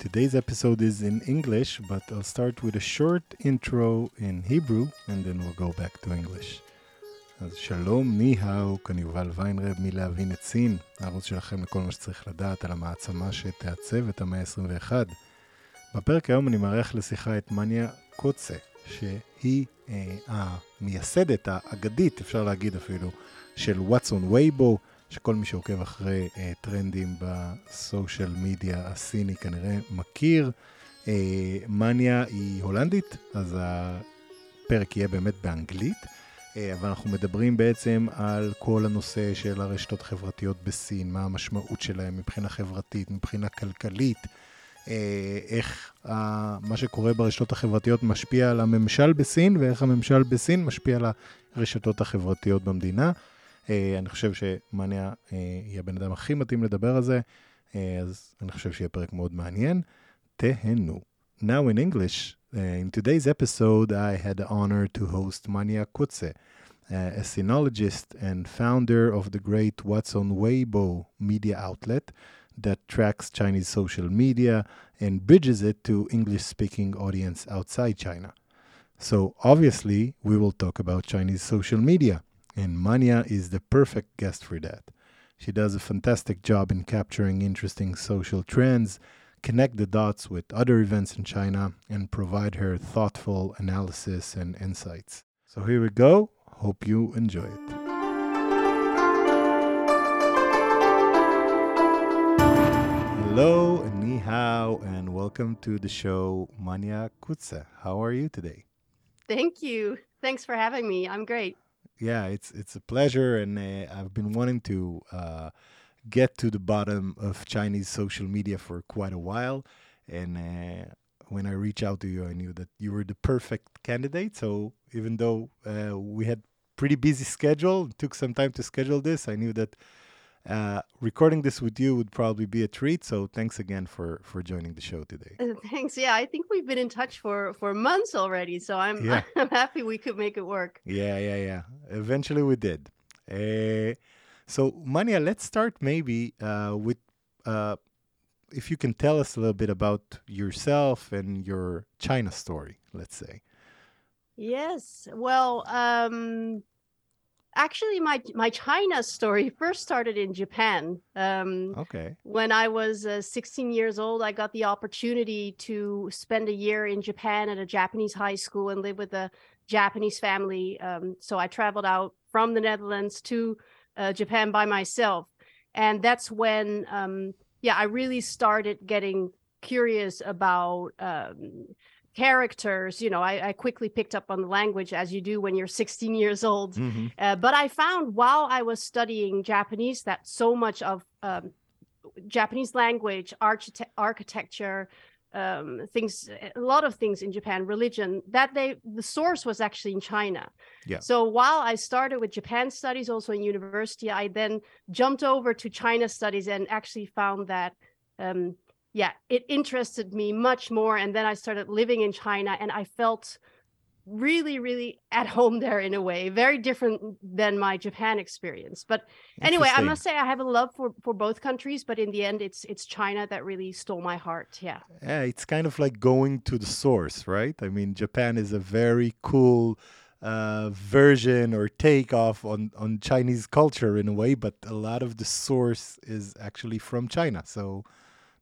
Today's episode is in English, but I'll start with a short intro in Hebrew and then we'll go back to English. אז שלום, hao, כאן יובל ויינרב מלהבין את סין, הערוץ שלכם לכל מה שצריך לדעת על המעצמה שתעצב את המאה ה-21. בפרק היום אני מארח לשיחה את מניה קוצה, שהיא אה, המייסדת האגדית, אפשר להגיד אפילו, של on Weibo, שכל מי שעוקב אחרי אה, טרנדים בסושיאל מדיה הסיני כנראה מכיר. אה, מניה היא הולנדית, אז הפרק יהיה באמת באנגלית, אה, אבל אנחנו מדברים בעצם על כל הנושא של הרשתות החברתיות בסין, מה המשמעות שלהם מבחינה חברתית, מבחינה כלכלית. אה, איך ה, מה שקורה ברשתות החברתיות משפיע על הממשל בסין, ואיך הממשל בסין משפיע על הרשתות החברתיות במדינה. אני חושב שמאניה היא הבן אדם הכי מתאים לדבר על זה, אז אני חושב שיהיה פרק מאוד מעניין. תהנו. Now in English, in today's episode, I had the honor to host Manya Koetse, a sinologist and founder of the great What's on Weibo media outlet that tracks Chinese social media and bridges it to English speaking audience outside China. So obviously, we will talk about Chinese social media and Manya is the perfect guest for that. She does a fantastic job in capturing interesting social trends, connect the dots with other events in China, and provide her thoughtful analysis and insights. So here we go. Hope you enjoy it. Hello, ni hao, and welcome to the show, Manya Koetse. How are you today? Thank you. Thanks for having me. I'm great. Yeah, it's it's a pleasure, and uh, I've been wanting to uh, get to the bottom of Chinese social media for quite a while. And uh, when I reached out to you, I knew that you were the perfect candidate. So even though uh, we had pretty busy schedule, took some time to schedule this. I knew that uh, recording this with you would probably be a treat. So thanks again for for joining the show today. Uh, Thanks. Yeah, I think we've been in touch for for months already, so I'm Yeah. I'm happy we could make it work. Yeah, yeah, yeah. Eventually we did. Uh, so, Manya, let's start maybe uh, with uh, if you can tell us a little bit about yourself and your China story, let's say. Yes. Well, um actually my my China story first started in Japan. Um Okay. when I was uh, 16 years old, I got the opportunity to spend a year in Japan at a Japanese high school and live with a Japanese family. Um, so I traveled out from the Netherlands to uh, Japan by myself. And that's when, um, yeah, I really started getting curious about um, characters. You know, I, I quickly picked up on the language as you do when you're 16 years old. Mhm. Uh, but I found while I was studying Japanese that so much of um, Japanese language, archite- architecture, um, things, a lot of things in Japan, religion, that they the source was actually in China. Yeah. So while I started with Japan studies, also in university, I then jumped over to China studies and actually found that. Um, yeah, it interested me much more. And then I started living in China and I felt really, really at home there in a way, very different than my Japan experience. But anyway, I must say I have a love for, for both countries, but in the end, it's it's China that really stole my heart. Yeah. Yeah, it's kind of like going to the source, right? I mean, Japan is a very cool uh, version or take off on, on Chinese culture in a way, but a lot of the source is actually from China. So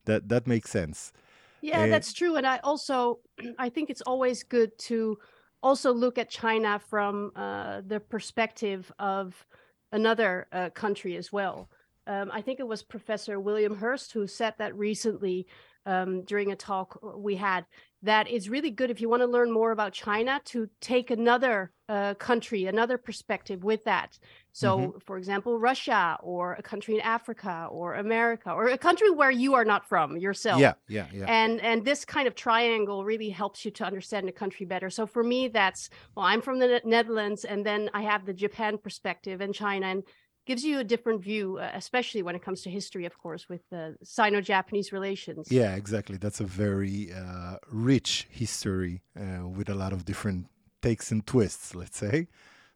that that makes sense. Yeah, Uh, that's true. And I also I think it's always good to also look at China from uh, the perspective of another uh, country as well. Um, I think it was Professor William Hurst who said that recently um, during a talk we had. That is really good if you want to learn more about China to take another uh, country, another perspective with that. So, Mhm. for example, Russia or a country in Africa or America or a country where you are not from yourself. Yeah, yeah, yeah. And and this kind of triangle really helps you to understand the country better. So for me, that's well, I'm from the Netherlands, and then I have the Japan perspective and China, and gives you a different view, uh, especially when it comes to history, of course, with the Sino-Japanese relations. Yeah, exactly. That's a very uh, rich history uh, with a lot of different takes and twists. Let's say.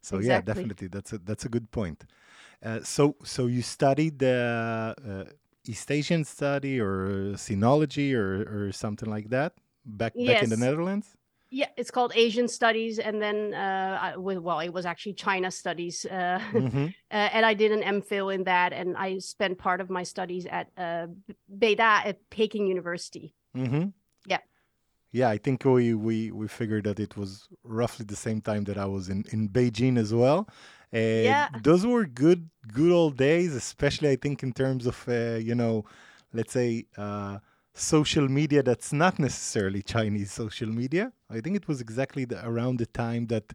So yeah, definitely. That's a that's a good point. Uh, so so you studied the uh, East Asian study or sinology or or something like that back back in the Netherlands. Yeah, it's called Asian Studies, and then uh, I, well, it was actually China Studies, uh, hmm uh, and I did an MPhil in that, and I spent part of my studies at uh, Beida at Peking University. hmm Yeah. Yeah, I think we, we we figured that it was roughly the same time that I was in, in Beijing as well. And Yeah. those were good good old days, especially I think in terms of uh, you know, let's say uh, social media that's not necessarily Chinese social media. I think it was exactly the, around the time that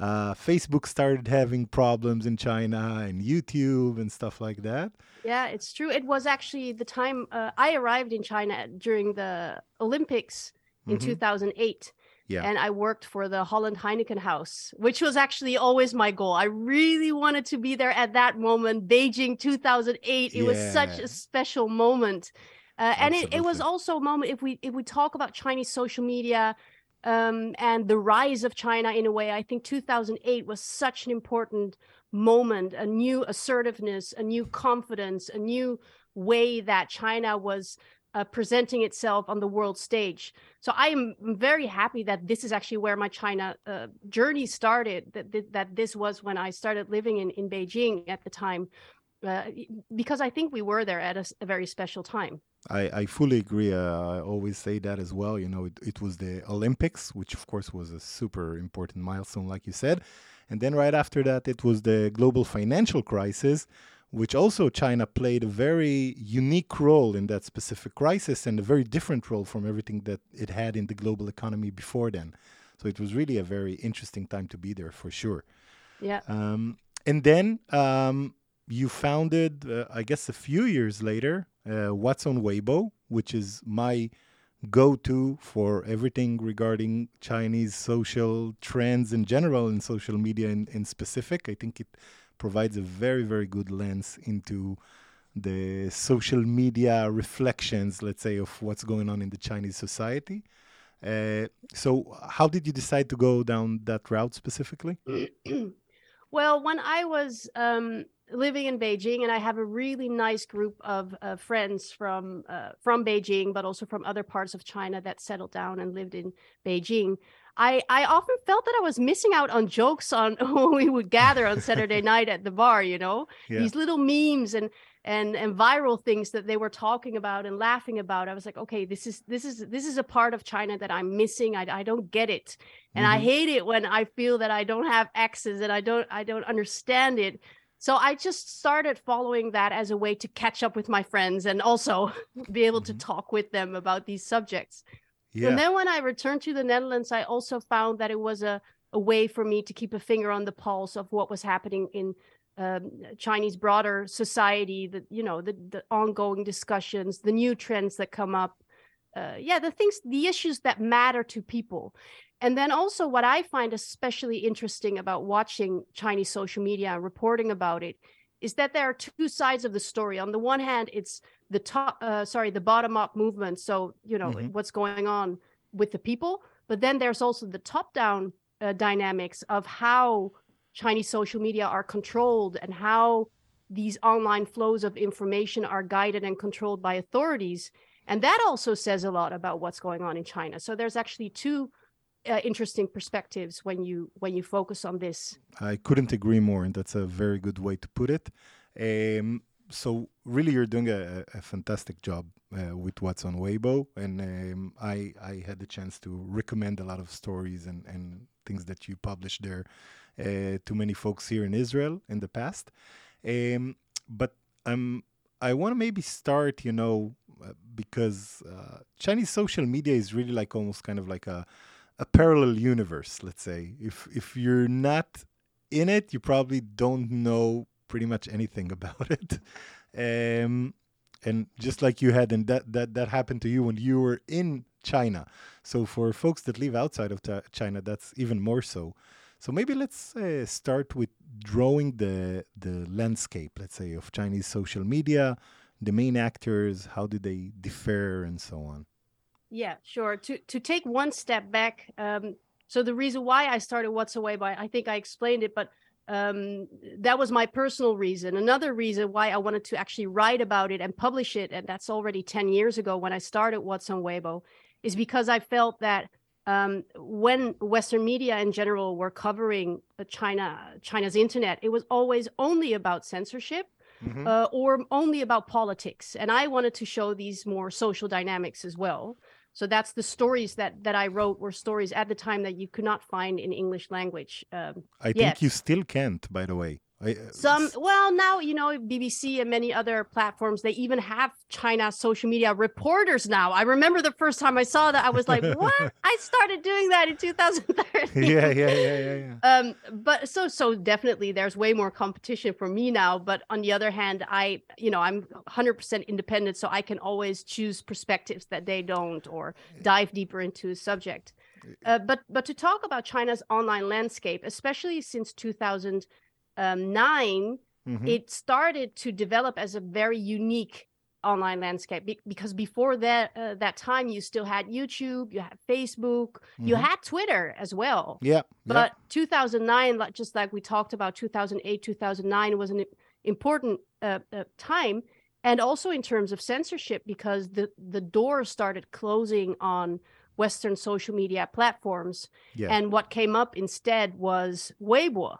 uh, Facebook started having problems in China and YouTube and stuff like that. Yeah, it's true. It was actually the time uh, I arrived in China during the Olympics in Mhm. 2008. Yeah. And I worked for the Holland Heineken House, which was actually always my goal. I really wanted to be there at that moment, Beijing 2008. It was such a special moment. Uh, and it, it was also a moment if we if we talk about Chinese social media um, and the rise of China in a way, I think 2008 was such an important moment, a new assertiveness, a new confidence, a new way that China was uh, presenting itself on the world stage. So I am very happy that this is actually where my China uh, journey started. That, that that this was when I started living in in Beijing at the time, uh, because I think we were there at a very special time. I, I fully agree. Uh, I always say that as well. You know, it, it was the Olympics, which of course was a super important milestone, like you said. And then right after that, it was the global financial crisis, which also China played a very unique role in that specific crisis and a very different role from everything that it had in the global economy before then. So it was really a very interesting time to be there for sure. Yeah. Um, and then um, you founded, uh, I guess, a few years later, uh, What's on Weibo, which is my go-to for everything regarding Chinese social trends in general and social media in, in specific. I think it provides a very, very good lens into the social media reflections, let's say, of what's going on in the Chinese society. Uh, so, how did you decide to go down that route specifically? well, when I was um, living in Beijing, and I have a really nice group of uh, friends from uh, from Beijing, but also from other parts of China that settled down and lived in Beijing. I, I often felt that I was missing out on jokes on when we would gather on Saturday night at the bar, you know, Yeah. these little memes and and and viral things that they were talking about and laughing about. I was like, okay, this is this is this is a part of China that I'm missing. I, I don't get it, and I Mhm. hate it when I feel that I don't have access and I don't I don't understand it. So I just started following that as a way to catch up with my friends and also be able to Mhm. talk with them about these subjects. Yeah. And then when I returned to the Netherlands, I also found that it was a, a way for me to keep a finger on the pulse of what was happening in um, Chinese broader society, the you know the the ongoing discussions, the new trends that come up, uh, yeah, the things, the issues that matter to people. And then also, what I find especially interesting about watching Chinese social media and reporting about it is that there are two sides of the story. On the one hand, it's the top, uh, sorry, the bottom up movement. So, you know, Mhm. what's going on with the people. But then there's also the top down uh, dynamics of how Chinese social media are controlled and how these online flows of information are guided and controlled by authorities. And that also says a lot about what's going on in China. So there's actually two uh, interesting perspectives when you when you focus on this. I couldn't agree more, and that's a very good way to put it. Um, so really, you're doing a, a fantastic job uh, with what's on Weibo, and um, I I had the chance to recommend a lot of stories and and things that you published there uh, to many folks here in Israel in the past. Um, but um, I want to maybe start, you know, uh, because uh, Chinese social media is really like almost kind of like a a parallel universe. Let's say if if you're not in it, you probably don't know pretty much anything about it. Um, and just like you had, and that that that happened to you when you were in China. So for folks that live outside of China, that's even more so. So maybe let's uh, start with drawing the the landscape, let's say, of Chinese social media, the main actors, how do they differ, and so on. Yeah, sure. To to take one step back, um, so the reason why I started What's on Weibo, I think I explained it, but um, that was my personal reason. Another reason why I wanted to actually write about it and publish it, and that's already 10 years ago when I started What's on Weibo, is because I felt that um, when Western media in general were covering China, China's internet, it was always only about censorship. Mm-hmm. Uh, or only about politics. And I wanted to show these more social dynamics as well. So that's the stories that that I wrote were stories at the time that you could not find in English language. Um, I think you still can't, by the way. I, uh, Some well now you know BBC and many other platforms they even have China social media reporters now. I remember the first time I saw that I was like, "What?" I started doing that in 2013. Yeah, yeah, yeah, yeah, yeah. Um, but so so definitely there's way more competition for me now. But on the other hand, I you know I'm 100% independent, so I can always choose perspectives that they don't or dive deeper into a subject. Uh, but but to talk about China's online landscape, especially since 2000 um, 9 mm-hmm. it started to develop as a very unique online landscape Be- because before that uh, that time you still had YouTube, you had Facebook, mm-hmm. you had Twitter as well. Yeah. But 2009, like just like we talked about, 2008, 2009 was an important uh, uh, time, and also in terms of censorship because the the doors started closing on Western social media platforms, yeah. and what came up instead was Weibo,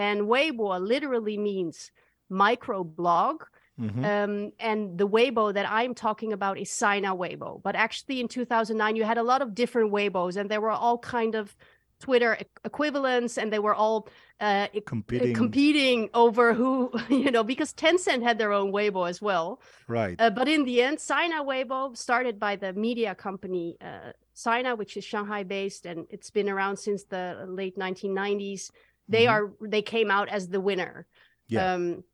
and Weibo literally means micro blog. Mm-hmm. Um, and the Weibo that I'm talking about is Sina Weibo. But actually, in 2009, you had a lot of different Weibos, and they were all kind of Twitter equivalents, and they were all uh, competing. competing over who, you know, because Tencent had their own Weibo as well. Right. Uh, but in the end, Sina Weibo, started by the media company uh, Sina, which is Shanghai based, and it's been around since the late 1990s they mm-hmm. are they came out as the winner yeah. um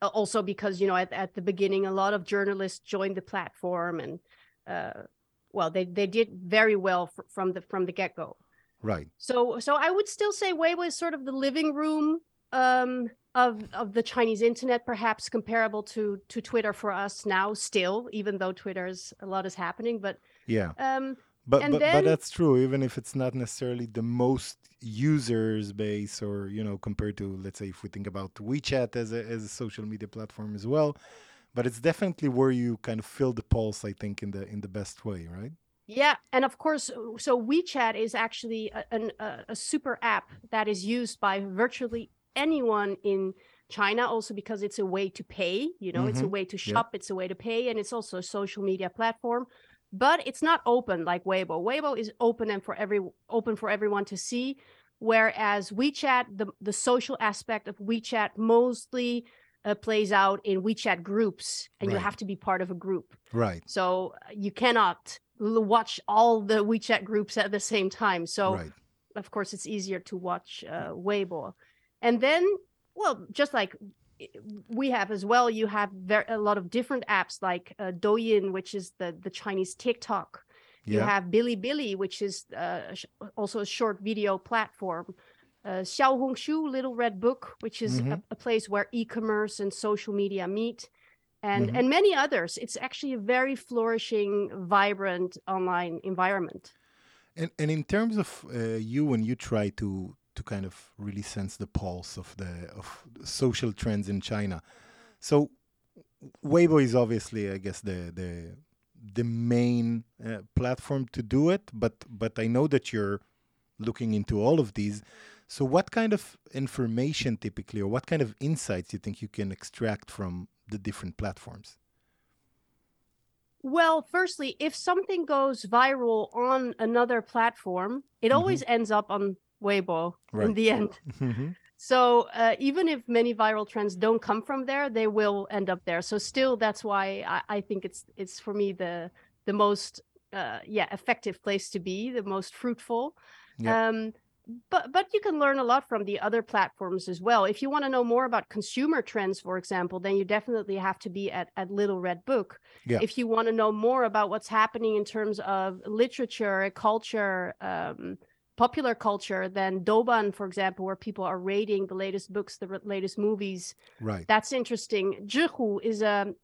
also because you know at, at the beginning a lot of journalists joined the platform and uh well they they did very well fr- from the from the get-go right so so i would still say weibo is sort of the living room um of of the chinese internet perhaps comparable to to twitter for us now still even though twitter's a lot is happening but yeah um but but, then, but that's true even if it's not necessarily the most users base or you know compared to let's say if we think about WeChat as a as a social media platform as well but it's definitely where you kind of feel the pulse I think in the in the best way right yeah, and of course, so WeChat is actually a, a, a, super app that is used by virtually anyone in China, also because it's a way to pay. You know, mm-hmm. it's a mm-hmm. way to shop, yeah. it's a way to pay, and it's also a social media platform but it's not open like Weibo. Weibo is open and for every open for everyone to see, whereas WeChat, the the social aspect of WeChat mostly uh, plays out in WeChat groups, and right. you have to be part of a group. Right. So uh, you cannot watch all the WeChat groups at the same time. So right. of course it's easier to watch uh, Weibo, and then well, just like we have as well. You have very, a lot of different apps like uh, Douyin, which is the the Chinese TikTok. Yeah. You have Bilibili, which is uh, also a short video platform. Uh, Xiaohongshu, Little Red Book, which is mm-hmm. a, a, place where e-commerce and social media meet, and mm-hmm. and many others. It's actually a very flourishing, vibrant online environment. And and in terms of uh, you, when you try to to kind of really sense the pulse of the of social trends in China. So Weibo is obviously, I guess, the the the main uh, platform to do it. But but I know that you're looking into all of these. So what kind of information typically, or what kind of insights you think you can extract from the different platforms? Well, firstly, if something goes viral on another platform, it mm-hmm. always ends up on Weibo right. in the end. Mm-hmm. so uh, even if many viral trends don't come from there, they will end up there. So still, that's why I, I think it's it's for me the the most uh, yeah effective place to be, the most fruitful. Um, but but you can learn a lot from the other platforms as well. If you want to know more about consumer trends, for example, then you definitely have to be at at Little Red Book. Yeah. If you want to know more about what's happening in terms of literature, culture. Um, popular culture than Douban, for example, where people are rating the latest books, the r- latest movies. Right. That's interesting. Zhihu is um,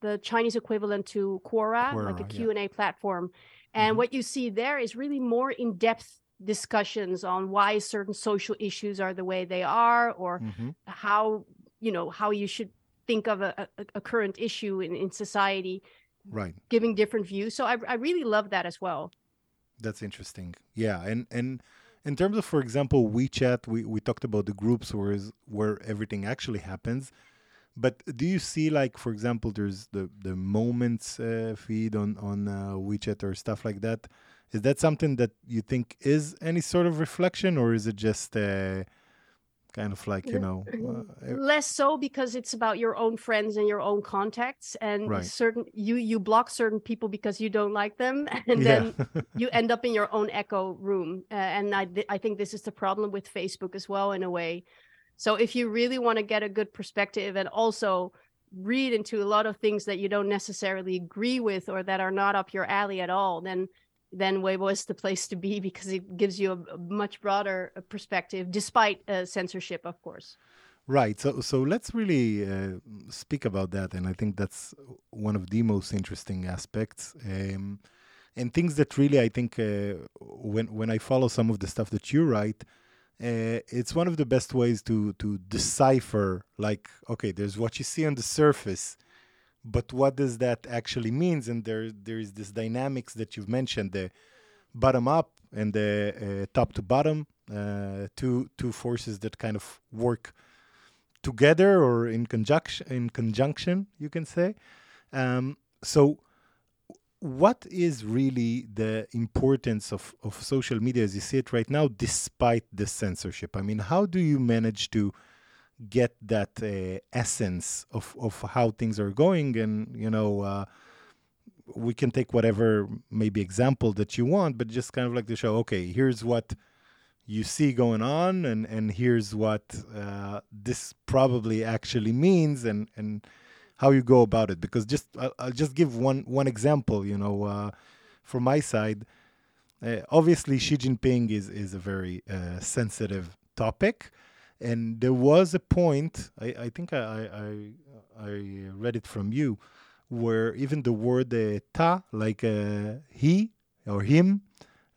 the Chinese equivalent to Quora, like a Q&A platform. And Mhm. what you see there is really more in-depth discussions on why certain social issues are the way they are or Mhm. how, you know, how you should think of a, a, a current issue in, in society, Right. giving different views. So I, I really love that as well. That's interesting. Yeah, and and in terms of, for example, WeChat, we, we talked about the groups where is where everything actually happens. But do you see, like, for example, there's the the moments uh, feed on on uh, WeChat or stuff like that? Is that something that you think is any sort of reflection, or is it just uh, kind of like you know? Uh, less so because it's about your own friends and your own contacts and Right. certain you you block certain people because you don't like them and yeah. then you end up in your own echo room uh, and I, th- I think this is the problem with facebook as well in a way so if you really want to get a good perspective and also read into a lot of things that you don't necessarily agree with or that are not up your alley at all then then Weibo is the place to be because it gives you a, much broader uh, perspective despite uh, censorship of course Right. So so let's really uh, speak about that, and I think that's one of the most interesting aspects, um, and things that really I think uh, when when I follow some of the stuff that you write, uh, it's one of the best ways to to decipher. Like, okay, there's what you see on the surface, but what does that actually means? And there there is this dynamics that you've mentioned the bottom up and the uh, top to bottom, uh, two two forces that kind of work together or in conjunction in conjunction you can say um, so what is really the importance of, of social media as you see it right now despite the censorship i mean how do you manage to get that uh, essence of, of how things are going and you know uh, we can take whatever maybe example that you want but just kind of like to show okay here's what you see going on and and here's what uh, this probably actually means and and how you go about it. Because just I'll, I'll just give one one example you know uh, from my side uh, obviously Xi Jinping is is a very uh, sensitive topic and there was a point I, I think I, I I read it from you where even the word uh, ta like uh, he or him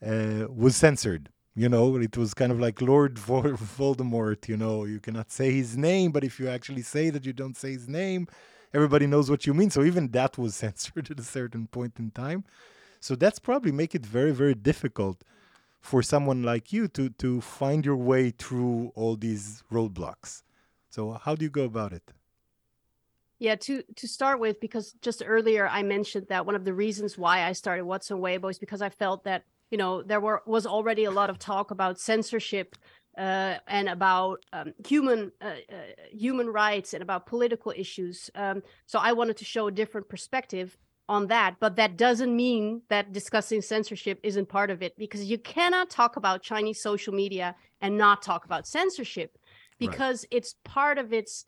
uh, was censored. You know it was kind of like lord voldemort you know you cannot say his name but if you actually say that you don't say his name everybody knows what you mean. So even that was censored at a certain point in time. So that's probably make it very very difficult for someone like you to to find your way through all these roadblocks so how do you go about it Yeah, to to start with, because just earlier I mentioned that one of the reasons why I started What's on Weibo is because I felt that you know there were was already a lot of talk about censorship uh, and about um, human uh, uh, human rights and about political issues. Um, so I wanted to show a different perspective on that, but that doesn't mean that discussing censorship isn't part of it because you cannot talk about Chinese social media and not talk about censorship Right. because it's part of its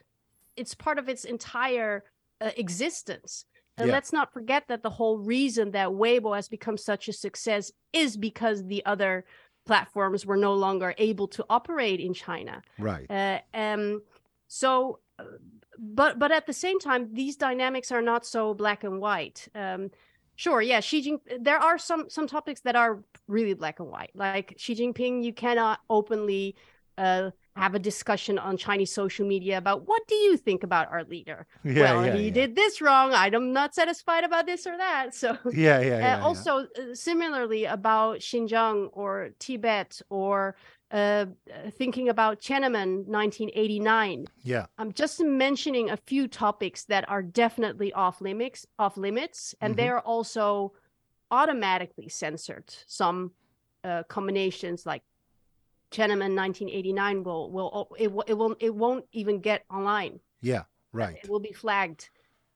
it's part of its entire uh, existence. And Yeah. let's not forget that the whole reason that Weibo has become such a success is because the other platforms were no longer able to operate in China. right Uh, um, so, uh, but but at the same time, these dynamics are not so black and white. Um, sure, yeah, Xi Jinping. There are some some topics that are really black and white. Like Xi Jinping, you cannot openly uh, have a discussion on Chinese social media about what do you think about our leader. yeah well, yeah he yeah. did this wrong. I'm not satisfied about this or that. So. yeah yeah, yeah, Uh, also, uh, similarly about Xinjiang or Tibet or uh, uh, thinking about Tiananmen 1989. yeah I'm just mentioning a few topics that are definitely off limits, off limits, and Mhm. they're also automatically censored. Some uh, combinations like Tiananmen 1989 will will it will it won't it won't even get online. Yeah, right. It will be flagged.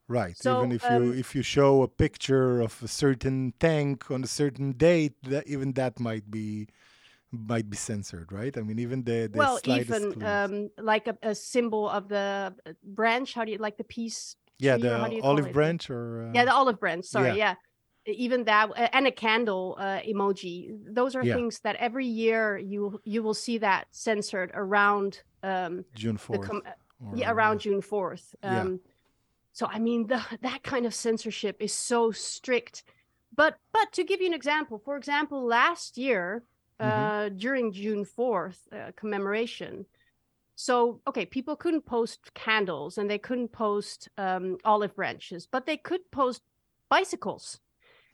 Right. So, even if um, you if you show a picture of a certain tank on a certain date, that even that might be might be censored, right? I mean, even the, the well, slightest even um, like a, a symbol of the uh, branch. How do you like the peace? yeah, tree, or how do the olive branch or uh, Yeah, the olive branch. Sorry, yeah. yeah. Even that, uh, and a candle uh, emoji. Those are Yeah. things that every year you you will see that censored around um, June fourth. com- yeah around June fourth. Yeah. Um, so I mean, the, that kind of censorship is so strict. But but to give you an example, for example, last year uh, Mm-hmm. during June fourth uh, commemoration, so okay, people couldn't post candles and they couldn't post um, olive branches, but they could post bicycles.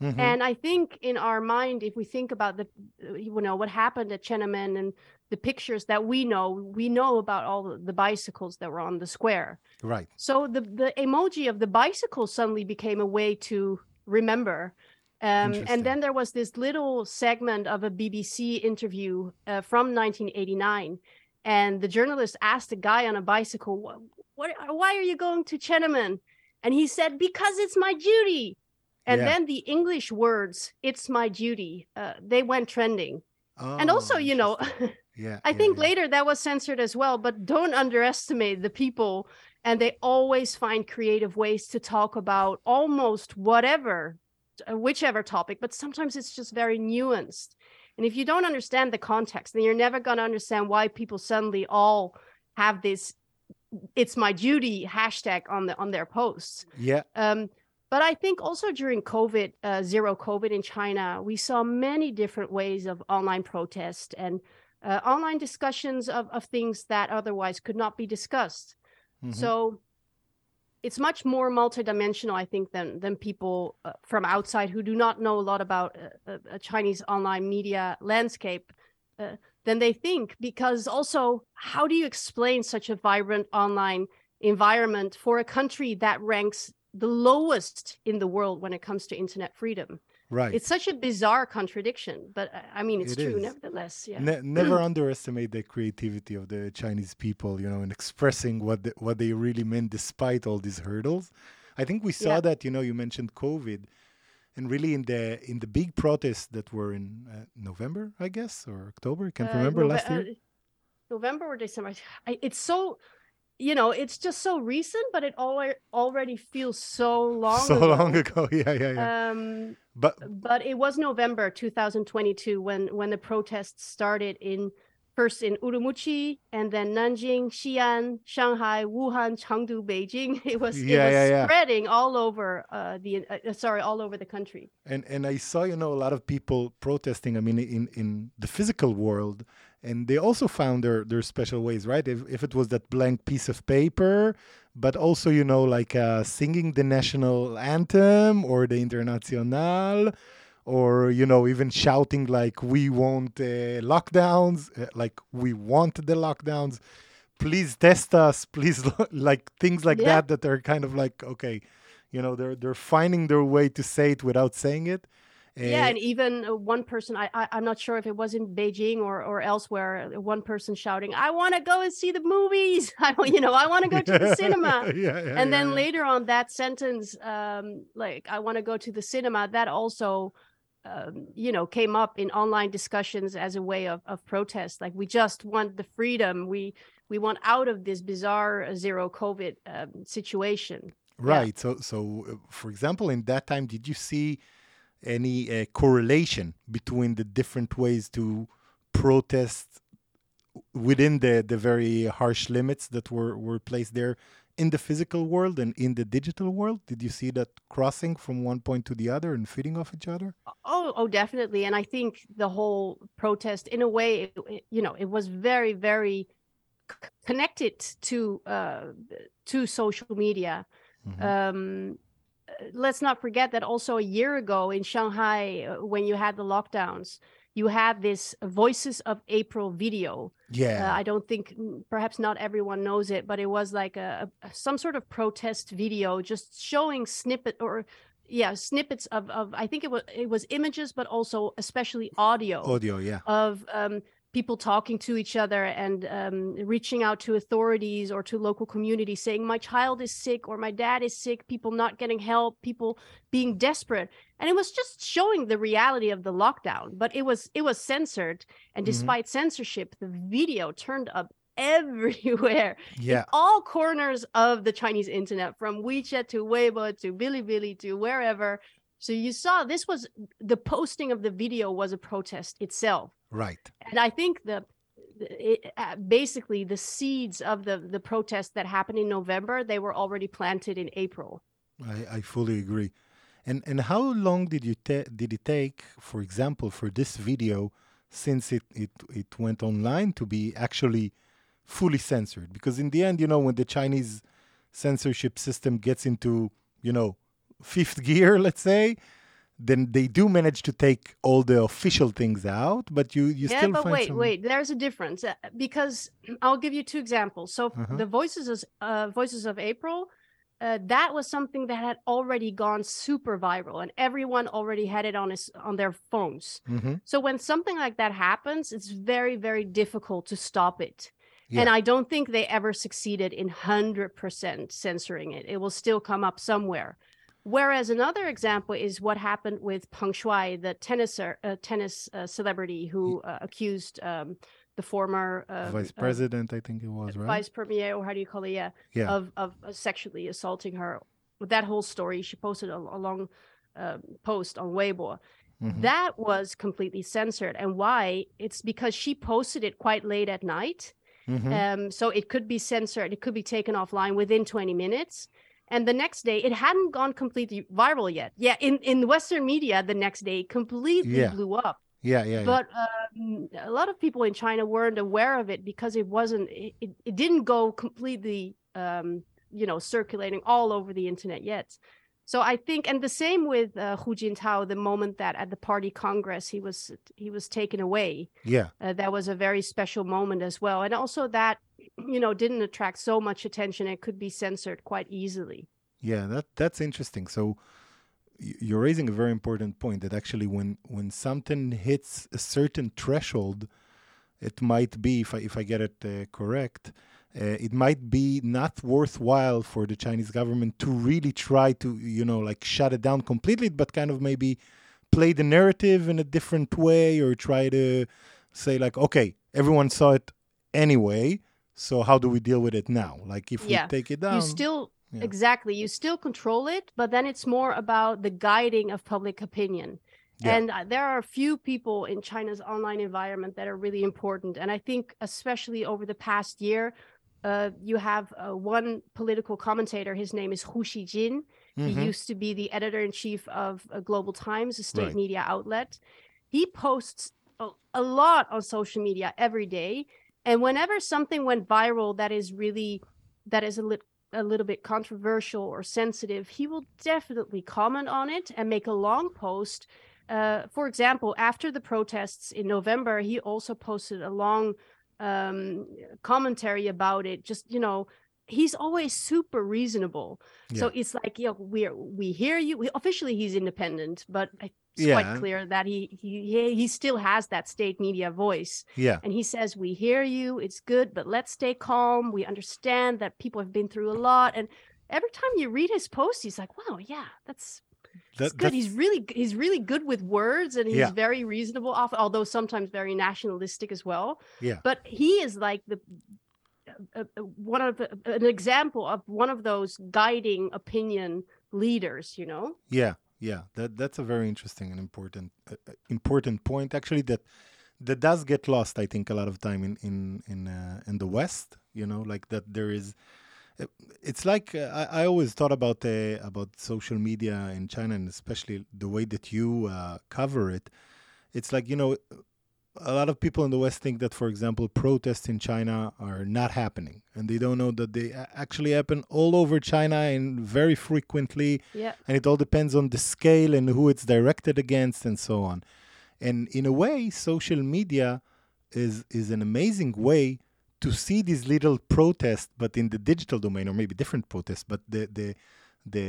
Mhm. And I think in our mind, if we think about the, uh, you know, what happened at Tiananmen and the pictures that we know, we know about all the- the bicycles that were on the square. right. So the the emoji of the bicycle suddenly became a way to remember. Um, and then there was this little segment of a BBC interview uh, from 1989, and the journalist asked a guy on a bicycle, "What? what why are you going to Tiananmen?" And he said, "Because it's my duty." And Yeah. then the English words, "It's my duty," uh, they went trending. and Oh, also, you know, yeah, I yeah, think yeah. later that was censored as well, but don't underestimate the people. And they always find creative ways to talk about almost whatever, whichever topic, but sometimes it's just very nuanced. And if you don't understand the context, then you're never going to understand why people suddenly all have this it's my duty hashtag on the on their posts Yeah, um, but I think also during COVID, uh, zero COVID in China, we saw many different ways of online protest and uh, online discussions of, of things that otherwise could not be discussed. mhm. So it's much more multidimensional, I think, than than people uh, from outside who do not know a lot about uh, uh, a Chinese online media landscape uh, than they think. Because also, how do you explain such a vibrant online environment for a country that ranks the lowest in the world when it comes to internet freedom? Right. It's such a bizarre contradiction, but uh, I mean, it's It true is. nevertheless. Yeah. Ne- never underestimate the creativity of the Chinese people, you know, in expressing what the, what they really meant despite all these hurdles. I think we saw Yeah. that, you know, you mentioned COVID, and really in the in the big protests that were in uh, November, I guess, or October, I can't Uh, remember Nove- last year. uh, November or December. I, it's so, you know, it's just so recent, but it already already feels so long. so ago. long ago, yeah, yeah, yeah. Um, but but it was November 2022 when when the protests started in first in Urumqi and then Nanjing, Xi'an, Shanghai, Wuhan, Chengdu, Beijing. It was it Yeah, was yeah, yeah. spreading all over uh, the uh, sorry all over the country. and and I saw you know a lot of people protesting. I mean, in in the physical world, and they also found their their special ways, right? If if it was that blank piece of paper, but also you know like uh, singing the national anthem or the Internationale. Or you know, even shouting like "We want uh, lockdowns," uh, like "We want the lockdowns." Please test us, please, like things like Yeah. that. That are kind of like okay, you know, they're they're finding their way to say it without saying it. Yeah, Eh, and even uh, one person, I, I I'm not sure if it was in Beijing or or elsewhere. uh, One person shouting, "I want to go and see the movies. I want, you know, I want to go to the cinema." yeah, yeah, and then yeah, yeah. later on that sentence um like i want to go to the cinema that also um, you know came up in online discussions as a way of, of protest like we just want the freedom we we want out of this bizarre uh, zero covid um, situation Right. So, so for example, in that time, did you see any uh, correlation between the different ways to protest within the the very harsh limits that were were placed there in the physical world and in the digital world? Did you see that crossing from one point to the other and feeding off each other? oh oh definitely and i think the whole protest in a way it, you know it was very very connected to uh to social media Mhm. um let's not forget that also a year ago in shanghai uh, when you had the lockdowns you had this voices of april video Yeah. uh, i don't think mm, perhaps not everyone knows it but it was like a, a some sort of protest video just showing snippet or yeah snippets of of i think it was it was images but also especially audio Audio. Yeah. of um, people talking to each other and um, reaching out to authorities or to local communities saying my child is sick or my dad is sick people not getting help people being desperate and it was just showing the reality of the lockdown but it was it was censored and Mhm. despite censorship the video turned up everywhere Yeah. in all corners of the Chinese internet, from WeChat to Weibo to Bilibili to wherever. So you saw this was the posting of the video was a protest itself, Right. and I think the it, uh, basically the seeds of the the protest that happened in November they were already planted in April. I, I fully agree. And and how long did you ta- did it take, for example, for this video, since it, it it went online to be actually fully censored? Because in the end, you know, when the Chinese censorship system gets into you know fifth gear, let's say, then they do manage to take all the official things out, but you you yeah, still but find wait, some... wait. There's a difference uh, because I'll give you two examples. So Uh-huh. the voices of, uh, voices of April, uh, that was something that had already gone super viral, and everyone already had it on his on their phones. Mhm. So when something like that happens, it's very very difficult to stop it. Yeah. And I don't think they ever succeeded in 100% censoring it. It will still come up somewhere. Whereas another example is what happened with Peng Shuai, the tenniser, uh, tennis uh, celebrity who uh, accused um, the former uh, Vice uh, president, I think it was, right? vice premier, or how do you call it? Yeah, Yeah. of of uh, sexually assaulting her. With that whole story, she posted a, a long uh, post on Weibo. Mhm. That was completely censored, and why? It's because she posted it quite late at night. Mhm. Um, so it could be censored, it could be taken offline within 20 minutes. And the next day, it hadn't gone completely viral yet. Yeah, in, in Western media, the next day completely Yeah. blew up. yeah, yeah, yeah. But um, a lot of people in China weren't aware of it because it wasn't, it, it, it didn't go completely, um, you know, circulating all over the internet yet. So I think, and the same with uh, Hu Jintao, the moment that at the party congress he was he was taken away, yeah. uh, that was a very special moment as well and also that you know didn't attract so much attention it could be censored quite easily Yeah, that that's interesting. So you're raising a very important point that actually when when something hits a certain threshold, it might be if I if I get it uh, correct, uh, it might be not worthwhile for the Chinese government to really try to you know like shut it down completely, but kind of maybe play the narrative in a different way or try to say like okay everyone saw it anyway so how do we deal with it now like if Yeah. we take it down you still yeah. exactly you still control it but then it's more about the guiding of public opinion Yeah. and uh, there are a few people in china's online environment that are really important and i think especially over the past year uh, you have uh, one political commentator his name is hu xijin Mhm. He used to be the editor in chief of uh, Global Times, a state Right. media outlet. He posts a, a lot on social media every day, and whenever something went viral that is really that is a lit a little bit controversial or sensitive, he will definitely comment on it and make a long post. Uh, for example, after the protests in November, he also posted a long um, commentary about it. Just you know, he's always super reasonable. So it's like, you know, we're we hear you. We, officially, he's independent, but it's Yeah. quite clear that he he he he still has that state media voice, yeah and he says, "We hear you. It's good, but let's stay calm. We understand that people have been through a lot." And every time you read his post, he's like, "Wow, yeah, that's." That's That- good. He's really he's really good with words and he's Yeah. very reasonable off although sometimes very nationalistic as well. Yeah. But he is like the uh, uh, one of the, an example of one of those guiding opinion leaders, you know? Yeah, yeah, that that's a very interesting and important uh, uh, important point actually that that does get lost I think a lot of time in in in uh, in the West, you know, like that there is uh, it's like uh, I, I always thought about uh, about social media in China and especially the way that you uh, cover it. It's like you know, a lot of people in the West think that, for example, protests in China are not happening, and they don't know that they actually happen all over China and very frequently Yeah. and it all depends on the scale and who it's directed against and so on and in a way social media is is an amazing way to see these little protests but in the digital domain or maybe different protests but the the the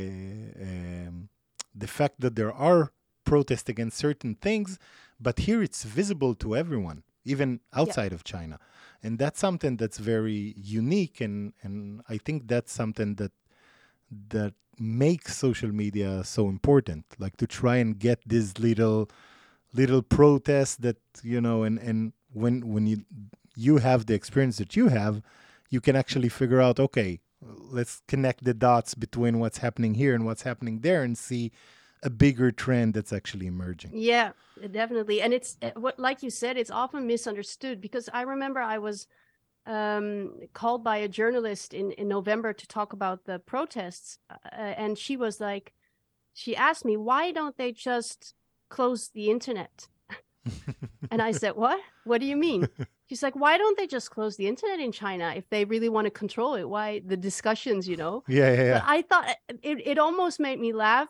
um, the fact that there are protests against certain things but here it's visible to everyone even outside of China. And that's something that's very unique and and I think that's something that that makes social media so important like to try and get these little little protests that you know and and when when you you have the experience that you have you can actually figure out okay let's connect the dots between what's happening here and what's happening there and see a bigger trend that's actually emerging Yeah, definitely. And it's uh, what, like you said, it's often misunderstood because I remember I was um, called by a journalist in, in November to talk about the protests. Uh, and she was like, she asked me, why don't they just close the internet? and I said, what? What do you mean? She's like, why don't they just close the internet in China if they really want to control it? Why the discussions, you know? yeah yeah, yeah. I thought uh, it, it almost made me laugh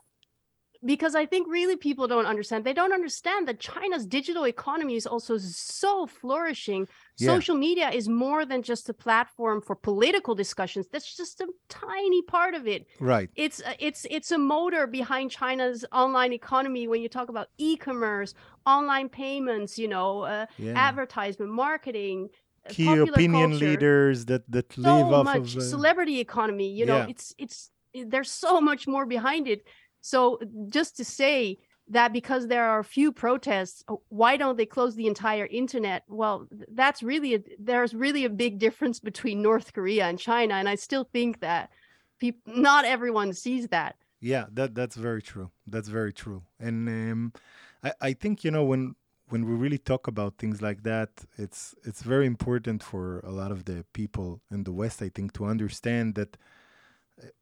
because I think really people don't understand. They don't understand that China's digital economy is also so flourishing. Yeah. Social media is more than just a platform for political discussions. That's just a tiny part of it. right It's it's it's a motor behind China's online economy when you talk about e-commerce, online payments, you know, uh, yeah advertisement, marketing, uh, key opinion culture leaders that that so live off much of uh, celebrity economy you know yeah. it's it's there's so much more behind it so just to say that because there are few protests uh, why don't they close the entire internet well that's really a, there's really a big difference between north korea and china and i still think that people not everyone sees that Yeah, that that's very true. That's very true. And um, I I think you know when when we really talk about things like that, it's it's very important for a lot of the people in the West. I think to understand that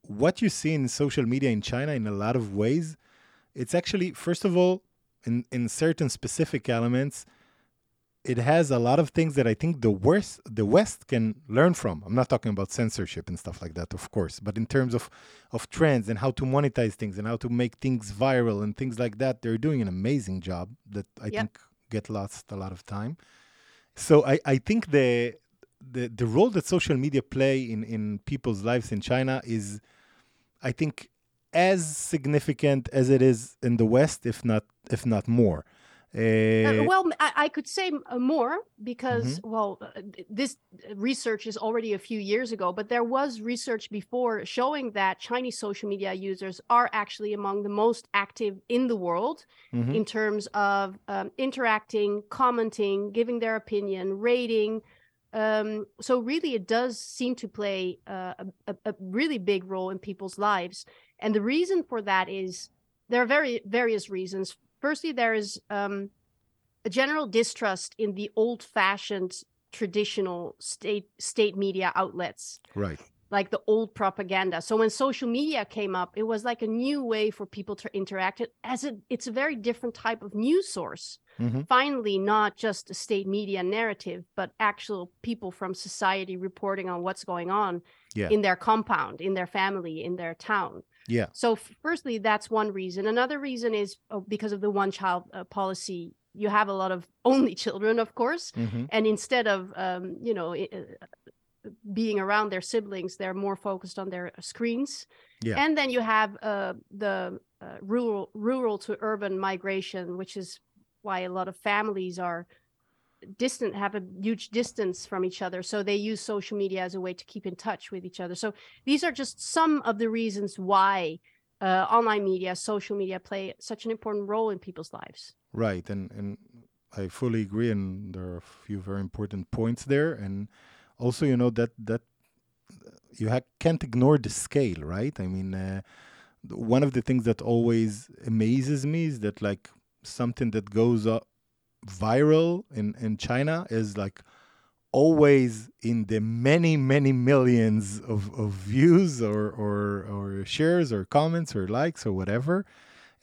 what you see in social media in China in a lot of ways, it's actually first of all in in certain specific elements. It has a lot of things that I think the West the West can learn from. I'm not talking about censorship and stuff like that, of course, but in terms of of trends and how to monetize things and how to make things viral and things like that, they're doing an amazing job that I Yep. think get lost a lot of time. So I, I think the, the the role that social media play in, in people's lives in China is I think as significant as it is in the West, if not if not more. Uh, Uh, well, I, could say uh, more because, Mm-hmm. well, uh, this research is already a few years ago, but there was research before showing that Chinese social media users are actually among the most active in the world mhm. in terms of um, interacting, commenting, giving their opinion, rating. Um, so really, it does seem to play uh, a, a, really big role in people's lives. And the reason for that is there are very various reasons. Firstly, there is um, a general distrust in the old-fashioned traditional state state media outlets right. Like the old propaganda. So when social media came up, it was like a new way for people to interact. It as a, it's a very different type of news source. Mhm. Finally, not just a state media narrative, but actual people from society reporting on what's going on Yeah. in their compound, in their family, in their town. Yeah. So, firstly, that's one reason. Another reason is oh, because of the one child uh, policy. You have a lot of only children, of course, Mhm. and instead of um, you know uh, being around their siblings they're more focused on their screens. Yeah. and then you have uh, the uh, rural rural to urban migration which is why a lot of families are distant have a huge distance from each other. So they use social media as a way to keep in touch with each other. So these are just some of the reasons why uh, online media social media play such an important role in people's lives. Right, and and I fully agree, and there are a few very important points there, and also you know that that you can't ignore the scale, right? I mean, uh, one of the things that always amazes me is that like something that goes up viral in in China is like always in the many many millions of, of views or, or or shares or comments or likes or whatever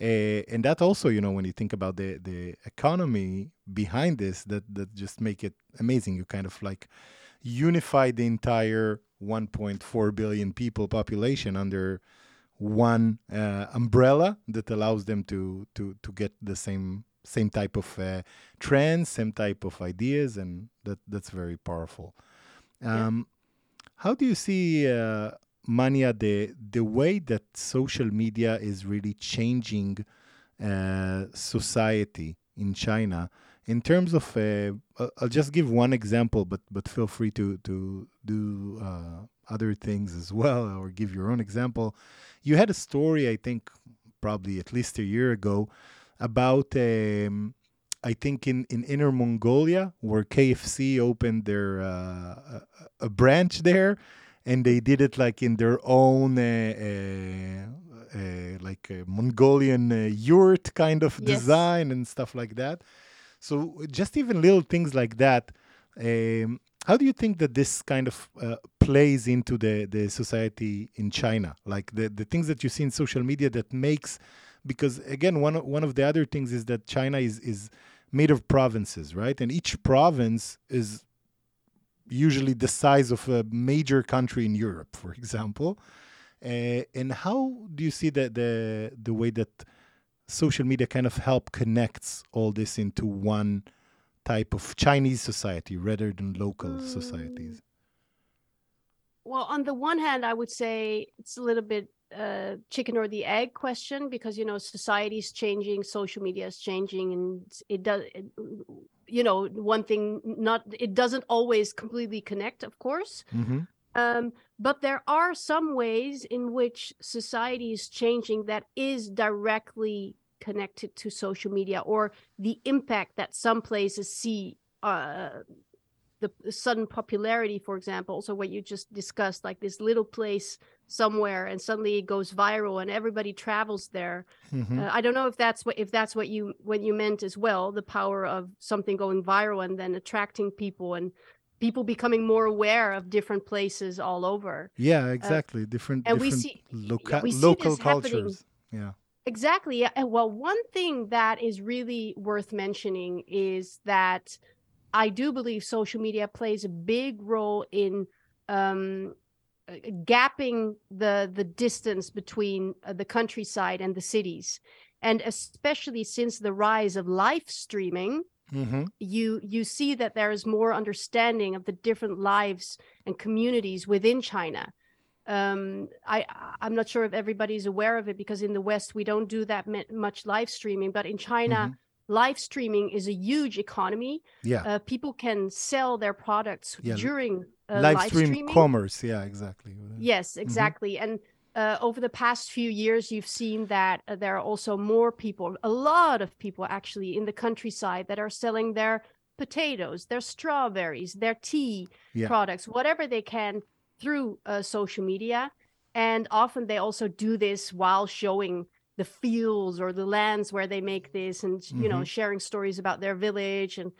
uh, and that also, you know, when you think about the the economy behind this, that that just make it amazing. You kind of like unify the entire 1.4 billion people population under one uh, umbrella that allows them to to to get the same same type of uh, trends, same type of ideas, and that that's very powerful. Yeah. Um, How do you see? Uh, Manya, the the way that social media is really changing uh, society in China, in terms of, uh, I'll- just give one example, but but feel free to to do uh, other things as well, or give your own example. You had a story, I think, probably at least a year ago, about um, I think in in Inner Mongolia where KFC opened their uh, a, a branch there, and they did it like in their own. Uh, uh, uh, like a Mongolian uh, yurt kind of Yes. design and stuff like that. So just even little things like that. Um, how do you think that this kind of uh, plays into the, the society in China? Like the, the things that you see in social media that makes, because again, one one of the other things is that China is, is made of provinces, right? And each province is usually the size of a major country in Europe, for example. Uh, and how do you see that the the way that social media kind of help connects all this into one type of Chinese society rather than local societies? Well, on the one hand, I would say it's a little bit uh, chicken or the egg question because you know society's changing, social media is changing, and it does. It, you know, one thing not it doesn't always completely connect, of course. Mm-hmm. Um, but there are some ways in which society is changing that is directly connected to social media or the impact that some places see uh, the sudden popularity, for example. So what you just discussed, like this little place somewhere, and suddenly it goes viral, and everybody travels there. Mm-hmm. Uh, I don't know if that's what if that's what you what you meant as well. The power of something going viral and then attracting people and people becoming more aware of different places all over. Yeah, exactly. different uh, and we see- loca- we see local this happening. cultures. Yeah. Exactly. And well, one thing that is really worth mentioning is that I do believe social media plays a big role in um, uh, gapping the the distance between uh, the countryside and the cities, and especially since the rise of live streaming, Mm-hmm. you you see that there is more understanding of the different lives and communities within China. Um, I I'm not sure if everybody's aware of it because in the West we don't do that much live streaming, but in China, Mhm. live streaming is a huge economy. Yeah. Uh, people can sell their products Yeah, during uh, live, live stream streaming. commerce. Yeah, exactly. Yes, exactly. And uh, over the past few years, you've seen that uh, there are also more people, a lot of people actually in the countryside that are selling their potatoes, their strawberries, their tea Yeah. products, whatever they can through uh, social media. And often they also do this while showing the fields or the lands where they make this and, you know, sharing stories about their village. And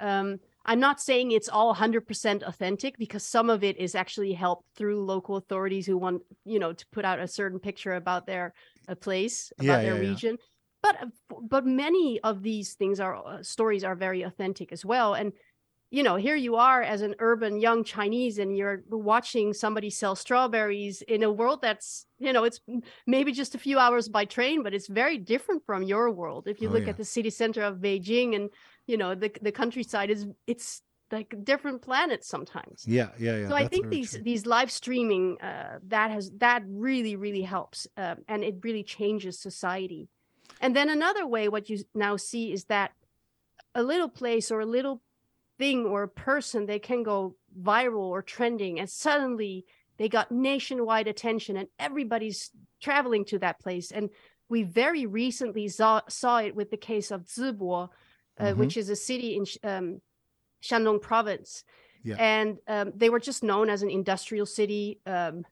um, I'm not saying it's all 100% authentic because some of it is actually helped through local authorities who want, you know, to put out a certain picture about their uh, place, about Yeah, their yeah, yeah. region. But uh, but many of these things are uh, stories are very authentic as well. And you know, here you are as an urban young Chinese and you're watching somebody sell strawberries in a world that's, you know, it's maybe just a few hours by train, but it's very different from your world. If you Oh, look yeah. at the city center of Beijing and, you know, the the countryside is it's like different planets sometimes. Yeah, yeah, yeah. so I think these true. these live streaming uh, that has that really really helps um, and it really changes society. And then another way, what you now see is that a little place or a little thing or a person they can go viral or trending and suddenly they got nationwide attention and everybody's traveling to that place and we very recently saw, saw it with the case of Zibo, uh, Mhm. which is a city in um, Shandong province Yeah. and um, they were just known as an industrial city um,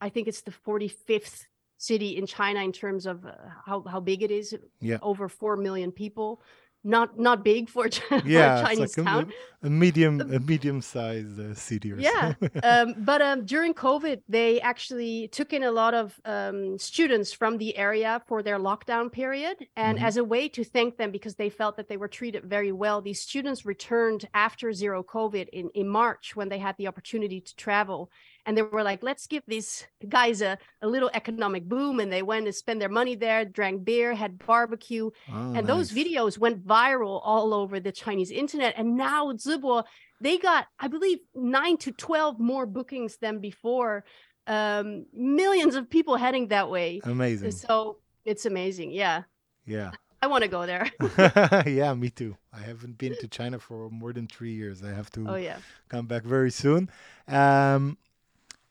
i think it's the 45th city in china in terms of uh, how, how big it is Yeah. over 4 million people not not big for, a Ch- for yeah, chinese like a, town a medium, a medium-sized uh, city or yeah so. um, but um, during covid they actually took in a lot of um, students from the area for their lockdown period and Mhm. as a way to thank them because they felt that they were treated very well these students returned after zero covid in, in march when they had the opportunity to travel and they were like let's give these guys a, a little economic boom and they went and spent their money there drank beer had barbecue Oh, and those videos went viral all over the Chinese internet. And now Zibo, they got, I believe, nine to 12 more bookings than before. Um, millions of people heading that way. amazing. So it's amazing. Yeah. Yeah. I want to go there. yeah, me too. I haven't been to China for more than three years. I have to oh yeah. come back very soon. Um,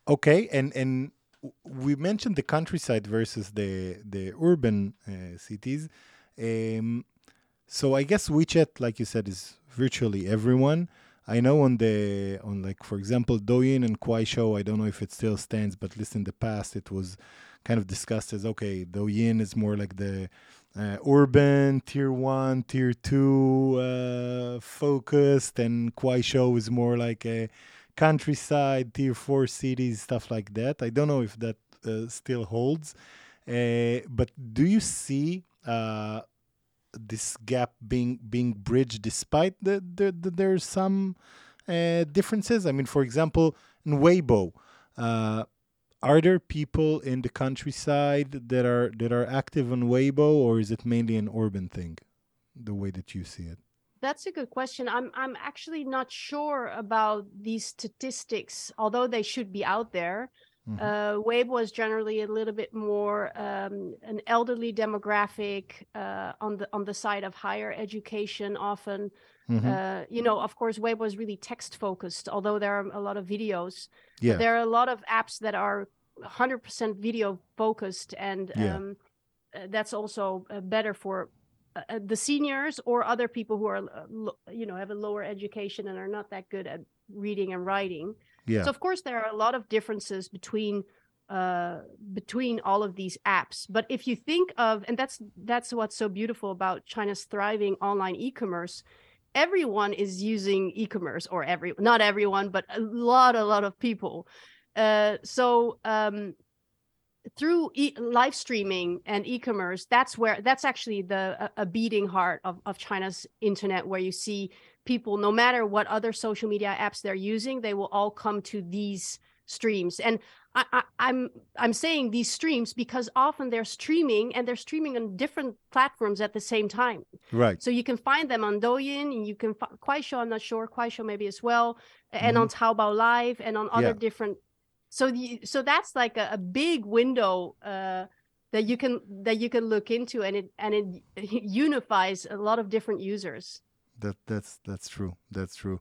okay, and and we mentioned the countryside versus the the urban uh, cities. Um, so I guess WeChat, like you said, is virtually everyone. I know on the on like for example Douyin and Kuaishou, I don't know if it still stands, but at least in the past it was kind of discussed as okay, Douyin is more like the uh, urban tier one, tier two uh, focused, and Kuaishou is more like a countryside, tier four cities, stuff like that. I don't know if that uh, still holds, uh, but do you see? Uh, this gap being being bridged despite the, the, the some uh, differences i mean for example in weibo uh, are there people in the countryside that are that are active on weibo or is it mainly an urban thing the way that you see it That's a good question. I'm I'm actually not sure about these statistics, although they should be out there. Mhm. Uh, Weibo is generally a little bit more um, an elderly demographic uh, on the on the side of higher education. Often, Mhm. uh, you know, of course, Weibo was really text focused. Although there are a lot of videos, yeah there are a lot of apps that are 100% video focused, and Yeah. um, uh, that's also uh, better for uh, uh, the seniors or other people who are, uh, you know, have a lower education and are not that good at reading and writing. yeah. So of course there are a lot of differences between uh between all of these apps. But if you think of and that's that's what's so beautiful about china's thriving online e-commerce everyone is using e-commerce or every not everyone but a lot a lot of people. Uh so um through e- live streaming and e-commerce that's where that's actually the a, beating heart of, of china's internet where you see people no matter what other social media apps they're using they will all come to these streams and I, I, i'm i'm saying these streams because often they're streaming and they're streaming on different platforms at the same time right so you can find them on Douyin, and you can find Kuaishou. I'm not sure Kuaishou maybe as well, and on mm-hmm. Taobao Live and on other Yeah. different. So the so that's like a, a big window uh, that you can that you can look into, and it and it unifies a lot of different users. that that's that's true that's true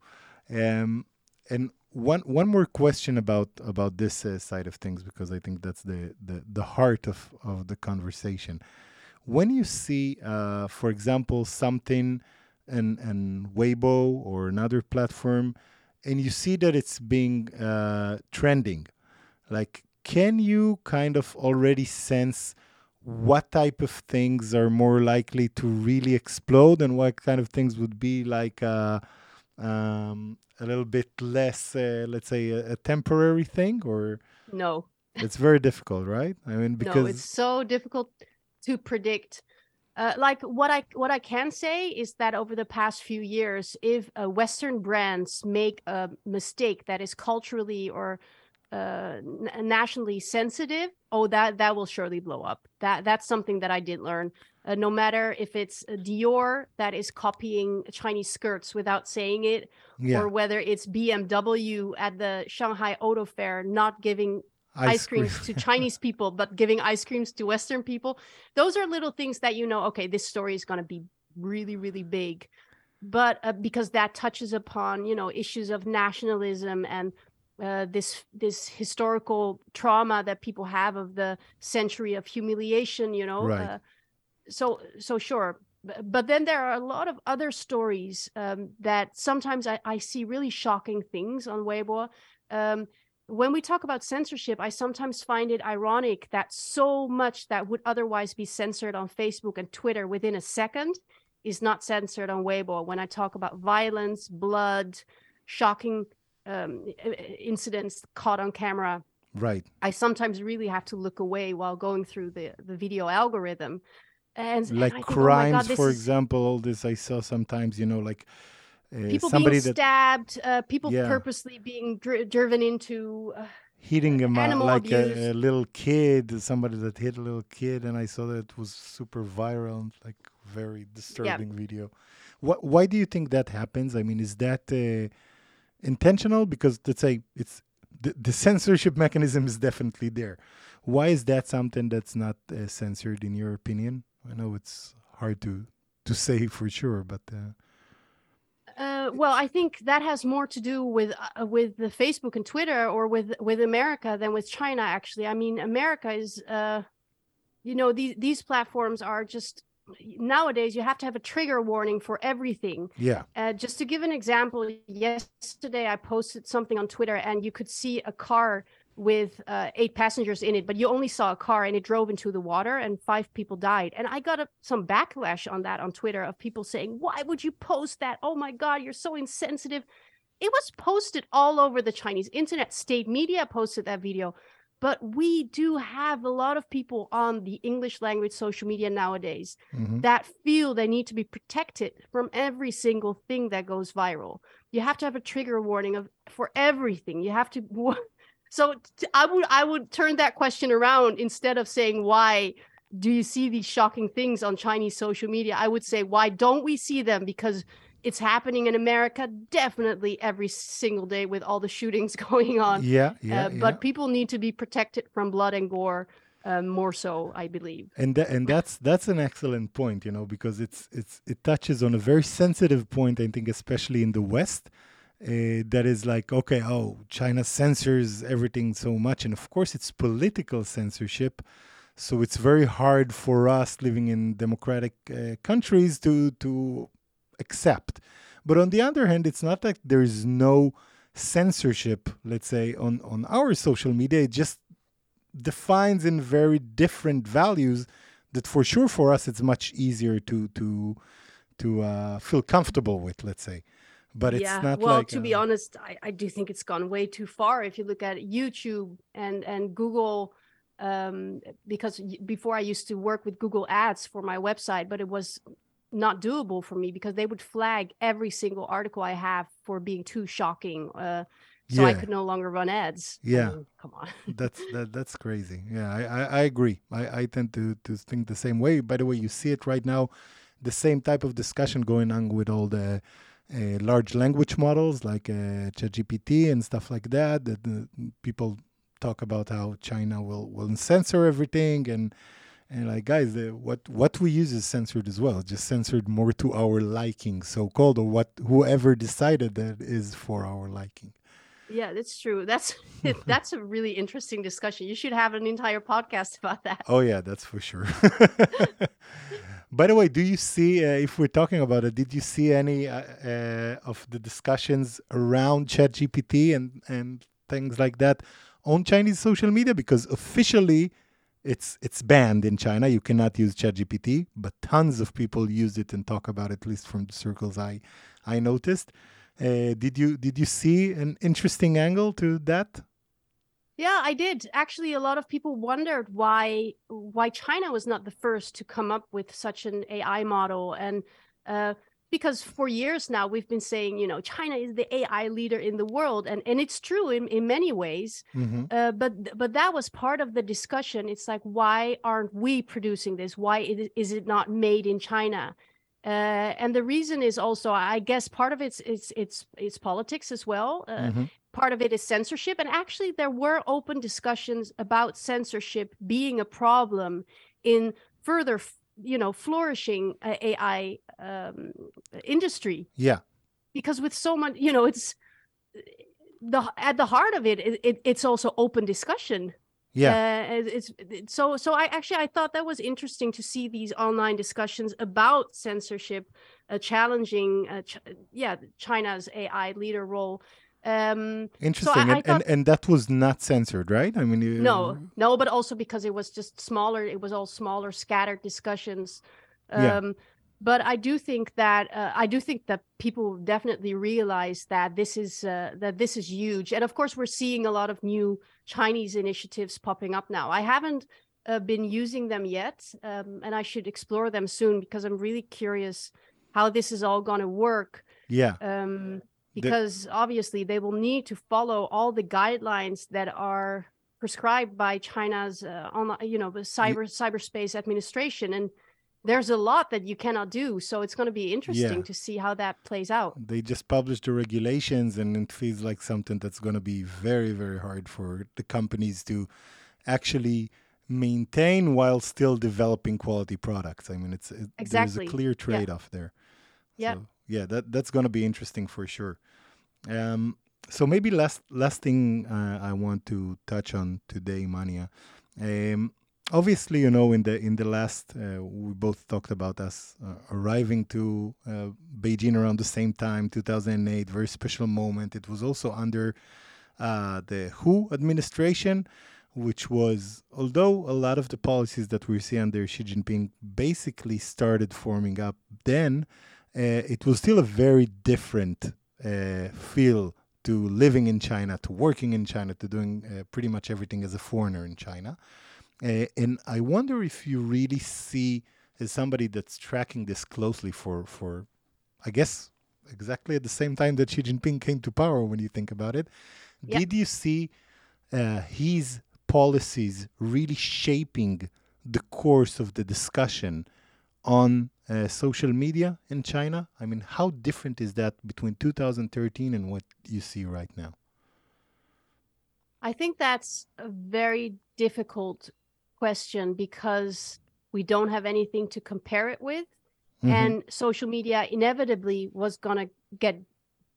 um and one one more question about about this uh, side of things because i think that's the the, the heart of of the conversation when you see uh for example something in in weibo or another platform and you see that it's being uh trending like can you kind of already sense what type of things are more likely to really explode and what kind of things would be like uh, um, a little bit less, uh, let's say, a, a temporary thing? Or No, it's very difficult, right? I mean, because no, it's so difficult to predict. Uh, like what I what I can say is that over the past few years, if uh, Western brands make a mistake that is culturally or uh, nationally sensitive, oh, that that will surely blow up. That that's something that I did learn. Uh, no matter if it's uh, Dior that is copying Chinese skirts without saying it, yeah, or whether it's BMW at the Shanghai Auto Fair not giving ice, creams to Chinese people, but giving ice creams to Western people. Those are little things that you know, okay, this story is going to be really, really big. But uh, because that touches upon, you know, issues of nationalism and uh, this this historical trauma that people have of the century of humiliation, you know. Right. Uh, so so sure. B- But then there are a lot of other stories um, that sometimes I, I see really shocking things on Weibo. Um, when we talk about censorship, I sometimes find it ironic that so much that would otherwise be censored on Facebook and Twitter within a second is not censored on Weibo. When I talk about violence, blood, shocking um, incidents caught on camera, right. I sometimes really have to look away while going through the, the video algorithm. And, and Like I think, oh God, crimes, for is- example, all this I saw sometimes, you know, like uh, people somebody being that stabbed, uh, people Yeah. purposely being dri- driven into. Uh, hitting him animal like a, a little kid, somebody that hit a little kid, and I saw that it was super viral, and like very disturbing video. What? Why do you think that happens? I mean, is that uh, intentional? Because let's say it's the, the censorship mechanism is definitely there. Why is that something that's not uh, censored in your opinion? I know it's hard to to say for sure, but. Uh, uh, well, I think that has more to do with uh, with the Facebook and Twitter, or with with America than with China. Actually, I mean, America is, uh, you know, these these platforms are just nowadays you have to have a trigger warning for everything. Yeah. Uh, just to give an example, yesterday I posted something on Twitter, and you could see a car with uh, eight passengers in it, but you only saw a car and it drove into the water and five people died. And I got a, some backlash on that on Twitter of people saying, Why would you post that? Oh my God, you're so insensitive. It was posted all over the Chinese internet. State media posted that video. But we do have a lot of people on the English language social media nowadays mhm. that feel they need to be protected from every single thing that goes viral. You have to have a trigger warning of for everything. You have to so I would I would turn that question around instead of saying why do you see these shocking things on Chinese social media? I would say why don't we see them because it's happening in America definitely every single day with all the shootings going on. Yeah, yeah, uh, yeah. but people need to be protected from blood and gore uh, more so, I believe. and tha- and that's that's an excellent point, you know, because it's it's it touches on a very sensitive point. I think, especially in the West, uh, that is like, okay, oh, China censors everything so much, and of course, it's political censorship. So it's very hard for us living in democratic uh, countries to to accept. But on the other hand, it's not like there is no censorship, let's say, on on our social media. It just defines in very different values that for sure for us it's much easier to to to uh, feel comfortable with let's say but it's yeah. not well, like to be uh, honest, I, I do think it's gone way too far. If you look at YouTube and and Google, um, because before I used to work with Google Ads for my website, but it was not doable for me because they would flag every single article I have for being too shocking. Uh, so I could no longer run ads. I Yeah. mean, come on. that's that, that's crazy yeah I, I, I agree I, I tend to to think the same way by the way you see it right now the same type of discussion going on with all the uh, large language models like uh, ChatGPT and stuff like that that uh, people talk about how China will will censor everything and and like guys the, what what we use is censored as well just censored more to our liking so called or what whoever decided that is for our liking Yeah, that's true. That's that's a really interesting discussion. You should have an entire podcast about that. Oh yeah, that's for sure. By the way, do you see uh, if we're talking about it? Did you see any uh, uh, of the discussions around ChatGPT and and things like that on Chinese social media? Because officially, it's it's banned in China. You cannot use ChatGPT, but tons of people use it and talk about it. At least from the circles I I noticed. Uh, did you did you see an interesting angle to that? Yeah, I did. Actually, a lot of people wondered why why China was not the first to come up with such an AI model, and uh, because for years now we've been saying, you know, China is the AI leader in the world, and and it's true in in many ways. hmm Uh, but but that was part of the discussion. It's like, why aren't we producing this? Why is is it not made in China? Uh, and the reason is also, I guess, part of it's it's it's it's politics as well. Uh, Mhm. Part of it is censorship, and actually, there were open discussions about censorship being a problem in further, you know, flourishing uh, AI um, industry Yeah. because with so much, you know, it's the at the heart of it, it, it it's also open discussion Yeah. uh, it- it's so so i actually i thought that was interesting to see these online discussions about censorship uh, challenging uh, ch- yeah china's ai leader role um Interesting, I and, thought- and and that was not censored, right? I mean, you, no no but also because it was just smaller it was all smaller scattered discussions um Yeah. But i do think that uh, i do think that people definitely realize that this is uh, that this is huge and of course we're seeing a lot of new chinese initiatives popping up now. I haven't uh, been using them yet um, and i should explore them soon because i'm really curious how this is all going to work yeah, um, because obviously they will need to follow all the guidelines that are prescribed by China's uh, online, you know, the cyber cyberspace administration, and there's a lot that you cannot do. So it's going to be interesting Yeah. to see how that plays out. they just published the regulations, and it feels like something that's going to be very, very hard for the companies to actually maintain while still developing quality products. I mean, it's it, Exactly. there's a clear trade-off there. Yeah. So, yeah, that that's going to be interesting for sure. Um, so maybe last last thing uh, I want to touch on today, Manya. Um, obviously, you know, in the in the last, uh, we both talked about us uh, arriving to uh, Beijing around the same time, 2008, very special moment. It was also under uh, the Hu administration, which was, although a lot of the policies that we see under Xi Jinping basically started forming up then, uh, it was still a very different uh, feel to living in China, to working in China, to doing pretty much everything as a foreigner in China. Uh, and I wonder if you really see, as somebody that's tracking this closely for, for, I guess, exactly at the same time that Xi Jinping came to power, when you think about it, Yeah. did you see uh, his policies really shaping the course of the discussion on uh, social media in China? I mean, how different is that between 2013 and what you see right now? I think that's a very difficult question because we don't have anything to compare it with. Mhm. And social media inevitably was going to get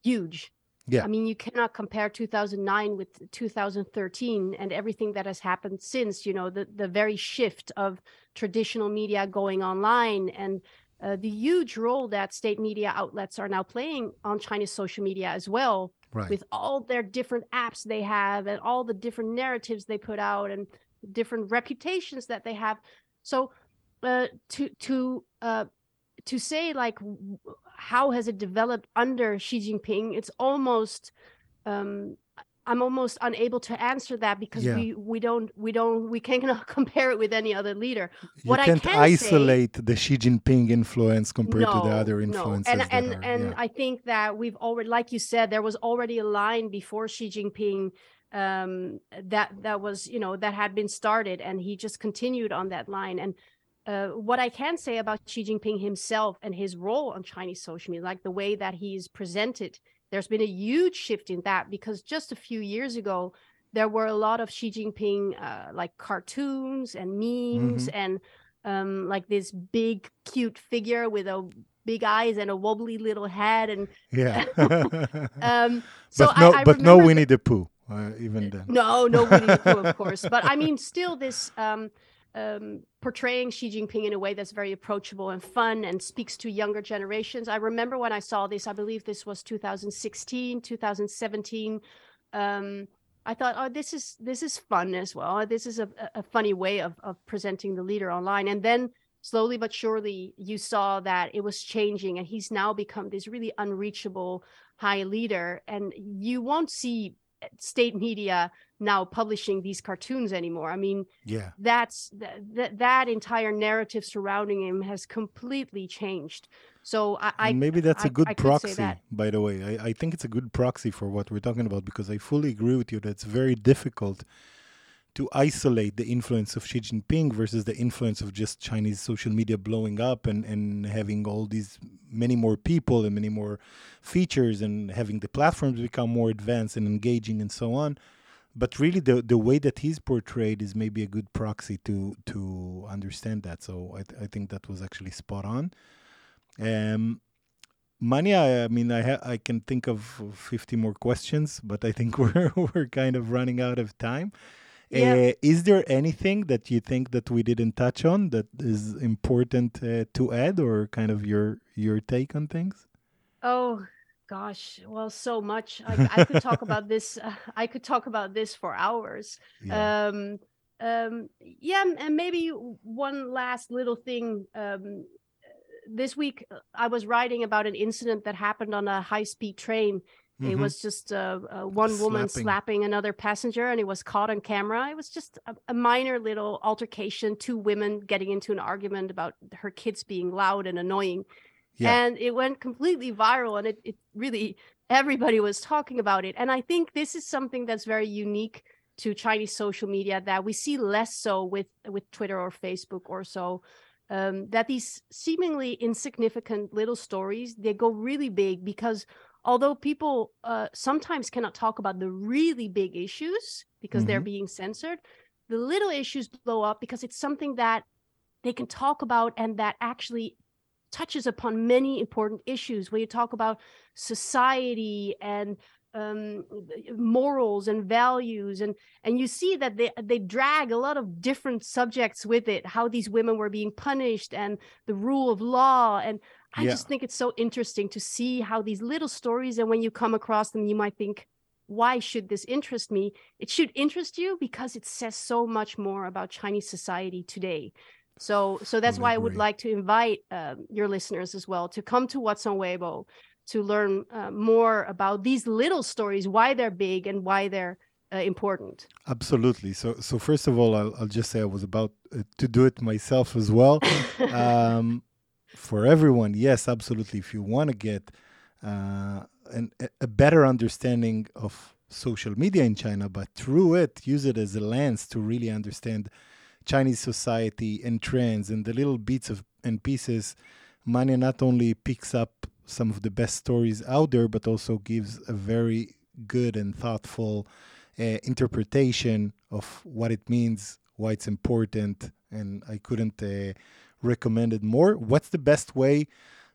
huge. Yeah. I mean, you cannot compare 2009 with 2013 and everything that has happened since, you know, the, the very shift of traditional media going online and uh, the huge role that state media outlets are now playing on China's social media as well right. with all their different apps they have and all the different narratives they put out and different reputations that they have so uh, to to uh, to say like how has it developed under Xi Jinping it's almost um, I'm almost unable to answer that because Yeah. we we don't we don't we cannot compare it with any other leader you what I can't can say- isolate the Xi Jinping influence compared to the other influences. And that and are, and yeah. I think that we've already, like you said, there was already a line before Xi Jinping um, that that was you know that had been started, and he just continued on that line. And uh, what I can say about Xi Jinping himself and his role on Chinese social media, like the way that he's presented, there's been a huge shift in that because just a few years ago there were a lot of Xi Jinping uh, like cartoons and memes and um, like this big cute figure with a big eyes and a wobbly little head and yeah. um so but no, I, I but no Winnie the Pooh, uh, even then. no no Winnie the Pooh, of course but i mean still this um um, portraying Xi Jinping in a way that's very approachable and fun and speaks to younger generations. I remember when I saw this, I believe this was 2016, 2017. Um, I thought, oh, this is this is fun as well. This is a, a funny way of of presenting the leader online. And then slowly but surely, you saw that it was changing, and he's now become this really unreachable high leader. And you won't see state media now publishing these cartoons anymore. I mean, Yeah. that's that that that entire narrative surrounding him has completely changed. So I, maybe that's a I- good I proxy, that. by the way. I, I think it's a good proxy for what we're talking about because I fully agree with you that it's very difficult to isolate the influence of Xi Jinping versus the influence of just Chinese social media blowing up and, and having all these many more people and many more features and having the platforms become more advanced and engaging and so on. But really, the the way that he's portrayed is maybe a good proxy to to understand that. So I, th- I think that was actually spot on. Um, I mean, I ha- I can think of 50 more questions, but I think we're we're kind of running out of time. Yeah. Uh, is there anything that you think that we didn't touch on that is important uh, to add, or kind of your your take on things? Oh gosh, well, so much. I, I could talk about this. Uh, I could talk about this for hours. Yeah. Um, um, yeah, and maybe one last little thing. Um, this week, uh, I was writing about an incident that happened on a high-speed train. It Mhm. was just uh, uh, one woman Slapping. slapping another passenger, and it was caught on camera. It was just a, a minor little altercation, two women getting into an argument about her kids being loud and annoying. Yeah. And it went completely viral, and it, it really, everybody was talking about it. And I think this is something that's very unique to Chinese social media that we see less so with, with Twitter or Facebook or so. Um, that these seemingly insignificant little stories they go really big because although people uh, sometimes cannot talk about the really big issues because they're being censored the little issues blow up because it's something that they can talk about and that actually touches upon many important issues. Where you talk about society and um, morals and values and and you see that they they drag a lot of different subjects with it how these women were being punished and the rule of law and i Yeah. just think it's so interesting to see how these little stories and when you come across them you might think why should this interest me it should interest you because it says so much more about chinese society today so so that's why i would like to invite um, your listeners as well to come to what's on weibo to learn uh, more about these little stories, why they're big and why they're uh, important. Absolutely. So, so first of all, I'll, I'll just say I was about uh, to do it myself as well. um, for everyone, yes, absolutely. If you want to get uh, an, a- better understanding of social media in China, but through it, use it as a lens to really understand Chinese society and trends and the little bits of and pieces. Manya not only picks up some of the best stories out there, but also gives a very good and thoughtful uh, interpretation of what it means, why it's important, and I couldn't uh, recommend it more. What's the best way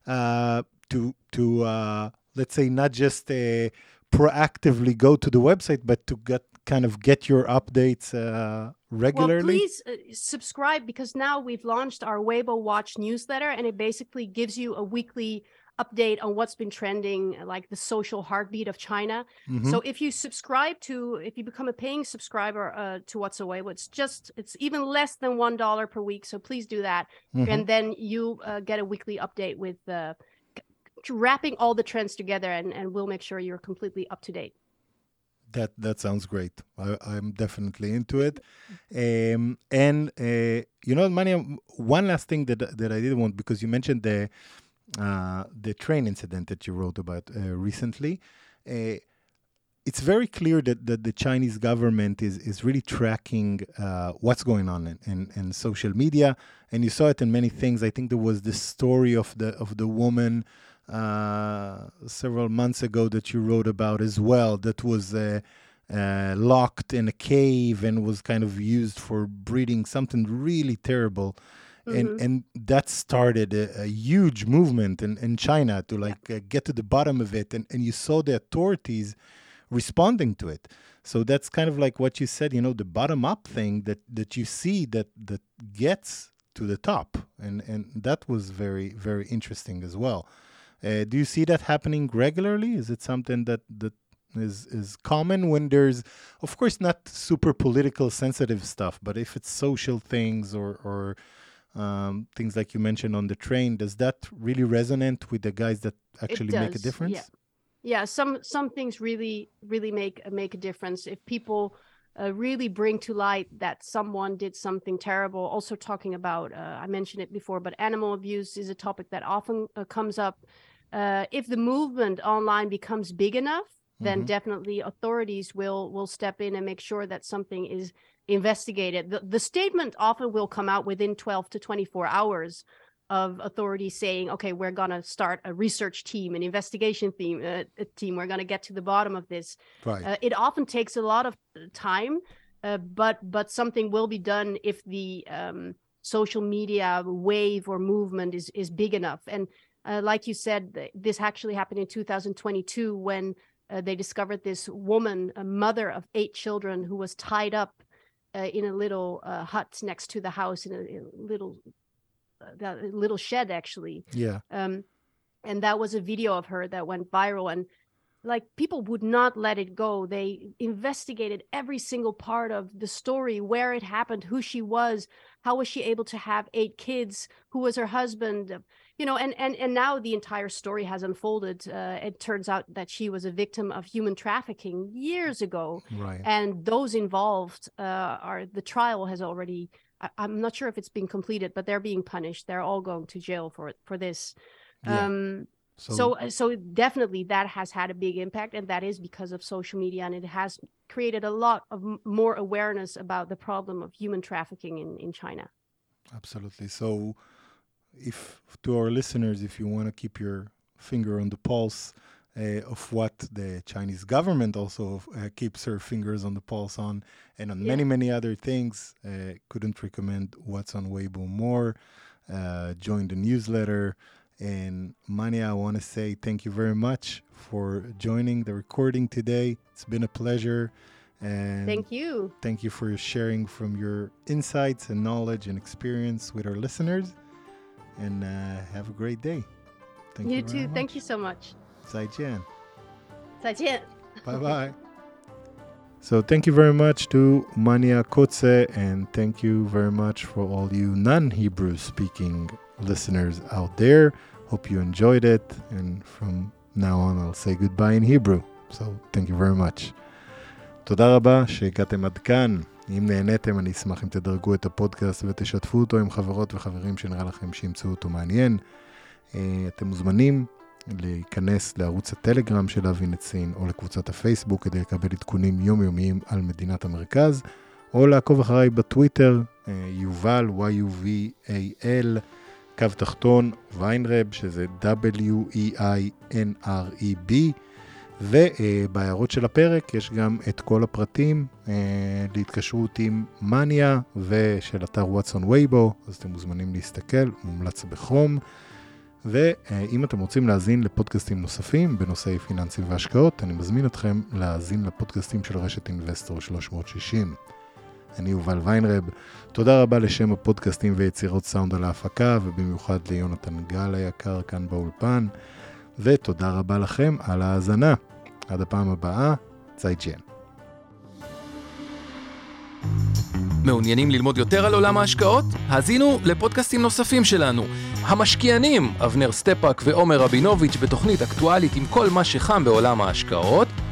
uh, to to uh, let's say not just uh, proactively go to the website, but to get kind of get your updates uh, regularly? Well, please uh, subscribe because now we've launched our Weibo Watch newsletter, and it basically gives you a weekly update on what's been trending, like the social heartbeat of China. Mhm. So if you subscribe to, if you become a paying subscriber uh, to What's on Weibo, it's just it's even less than one dollar per week. So please do that, Mhm. and then you uh, get a weekly update with uh, wrapping all the trends together, and and we'll make sure you're completely up to date. That that sounds great. I, I'm definitely into it. Um, and uh, you know, Manya, one last thing that that I didn't want because you mentioned the uh, the train incident that you wrote about uh, recently. Uh, it's very clear that, that the Chinese government is, is really tracking uh, what's going on in, in, in social media, and you saw it in many things. I think there was this story of the of the woman uh, several months ago that you wrote about as well. That was locked in a cave and was kind of used for breeding something really terrible. And, and that started a, a huge movement in, in China to like uh, get to the bottom of it. And, and you saw the authorities responding to it. So that's kind of like what you said, you know, the bottom up thing that, that you see that, that gets to the top. And, and that was very, very interesting as well. Uh, do you see that happening regularly? Is it something that, that is, is common when there's, of course, not super political sensitive stuff, but if it's social things or, or um, things like you mentioned on the train, does that really resonate with the guys that actually make a difference? Yeah. yeah some some things really really make make a difference if people uh, really bring to light that someone did something terrible also talking about uh, i mentioned it before but animal abuse is a topic that often uh, comes up uh, if the movement online becomes big enough then Mhm. definitely authorities will will step in and make sure that something is investigated the, the statement often will come out within 12 to 24 hours of authorities saying, okay, we're going to start a research team, an investigation team, uh, a team. We're going to get to the bottom of this. Right. Uh, it often takes a lot of time, uh, but but something will be done if the um, social media wave or movement is is big enough. And uh, like you said, this actually happened in 2022 when uh, they discovered this woman, a mother of eight children, who was tied up uh, in a little uh, hut next to the house in a, in a little uh, that little shed actually yeah. um and that was a video of her that went viral and like people would not let it go they investigated every single part of the story where it happened who she was how was she able to have eight kids who was her husband you know and and and now the entire story has unfolded uh, it turns out that she was a victim of human trafficking years ago Right. and those involved uh, are the trial has already I, i'm not sure if it's been completed but they're being punished they're all going to jail for for this Yeah. um so so definitely that has had a big impact and that is because of social media and it has created a lot of m- more awareness about the problem of human trafficking in in china Absolutely. So, if to our listeners, if you want to keep your finger on the pulse uh, of what the Chinese government also uh, keeps her fingers on the pulse on, and on Yeah. many, many other things. Uh, couldn't recommend What's on Weibo more. Uh, join the newsletter. And Manya, I want to say thank you very much for joining the recording today. It's been a pleasure. And Thank you. thank you for sharing from your insights and knowledge and experience with our listeners and uh, have a great day. Thank you, you too. Much. Thank you so much. 再见.再见. Bye bye. so thank you very much to Manya Koetse, and thank you very much for all you non-Hebrew speaking listeners out there. Hope you enjoyed it, and from now on I'll say goodbye in Hebrew. So thank you very much. תודה רבה שהגעתם עד כאן. אם נהניתם, אני אשמח אם תדרגו את הפודקאסט ותשתפו אותו עם חברות וחברים שנראה לכם שימצאו אותו מעניין. אה, אתם מוזמנים להיכנס לערוץ הטלגרם של אבי נצין או לקבוצת הפייסבוק כדי לקבל עדכונים יומיומיים על מדינת המרכז, או לעקוב אחריי בטוויטר, אה, יובל, Y-U-V-A-L, קו תחתון, ויינרב, שזה W-E-I-N-R-E-B, ובהערות של הפרק יש גם את כל הפרטים אה, להתקשרות עם מניה ושל אתר וואטסון וייבו, אז אתם מוזמנים להסתכל, מומלץ בחום. ואם אתם רוצים להאזין לפודקאסטים נוספים בנושאי פיננסים והשקעות, אני מזמין אתכם להאזין לפודקאסטים של רשת אינבסטור 360. אני יובל ויינרב, תודה רבה לשם הפודקאסטים ויצירות סאונד על ההפקה, ובמיוחד ליונתן גל היקר כאן באולפן, ותודה רבה לכם על ההאזנה. עד הפעם הבאה, צייג'ן. מעוניינים ללמוד יותר על עולם ההשקעות? האזינו לפודקאסטים נוספים שלנו. המשקיענים, אבנר סטפאק ועומר רבינוביץ' בתוכנית אקטואלית עם כל מה שחם בעולם ההשקעות.